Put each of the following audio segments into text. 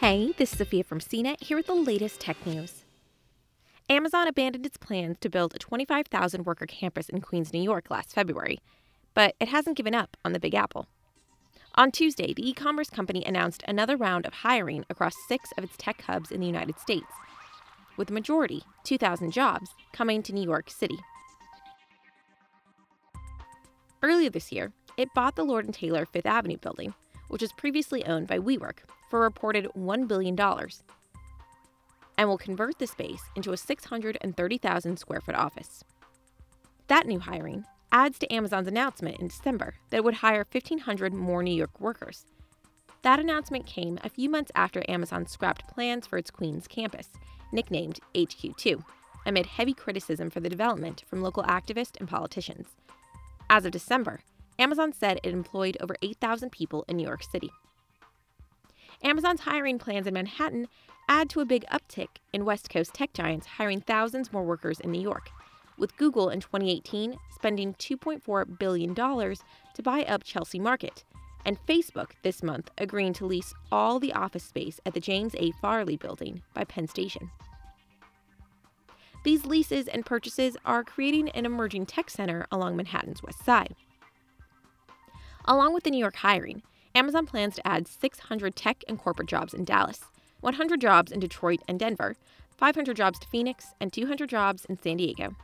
Hey, this is Sophia from CNET here with the latest tech news. Amazon abandoned its plans to build a 25,000 worker campus in Queens, New York last February, but it hasn't given up on the Big Apple. On Tuesday, the e commerce company announced another round of hiring across six of its tech hubs in the United States, with the majority, 2,000 jobs, coming to New York City. Earlier this year, it bought the Lord & Taylor Fifth Avenue building, which was previously owned by WeWork, for reported $1 billion, and will convert the space into a 630,000 square foot office. That new hiring adds to Amazon's announcement in December that it would hire 1,500 more New York workers. That announcement came a few months after Amazon scrapped plans for its Queens campus, nicknamed HQ2, amid heavy criticism for the development from local activists and politicians. As of December, Amazon said it employed over 8,000 people in New York City. Amazon's hiring plans in Manhattan add to a big uptick in West Coast tech giants hiring thousands more workers in New York, with Google in 2018 spending $2.4 billion to buy up Chelsea Market, and Facebook this month agreeing to lease all the office space at the James A. Farley building by Penn Station. These leases and purchases are creating an emerging tech center along Manhattan's west side. Along with the New York hiring, Amazon plans to add 600 tech and corporate jobs in Dallas, 100 jobs in Detroit and Denver, 500 jobs to Phoenix, and 200 jobs in San Diego.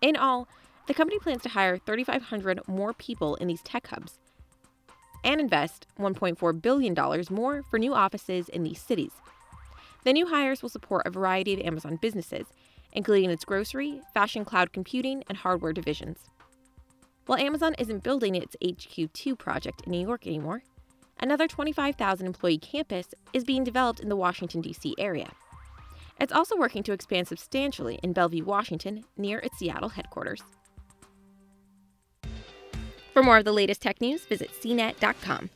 In all, the company plans to hire 3,500 more people in these tech hubs and invest $1.4 billion more for new offices in these cities. The new hires will support a variety of Amazon businesses, including its grocery, fashion cloud computing, and hardware divisions. While Amazon isn't building its HQ2 project in New York anymore, another 25,000 employee campus is being developed in the Washington, D.C. area. It's also working to expand substantially in Bellevue, Washington, near its Seattle headquarters. For more of the latest tech news, visit cnet.com.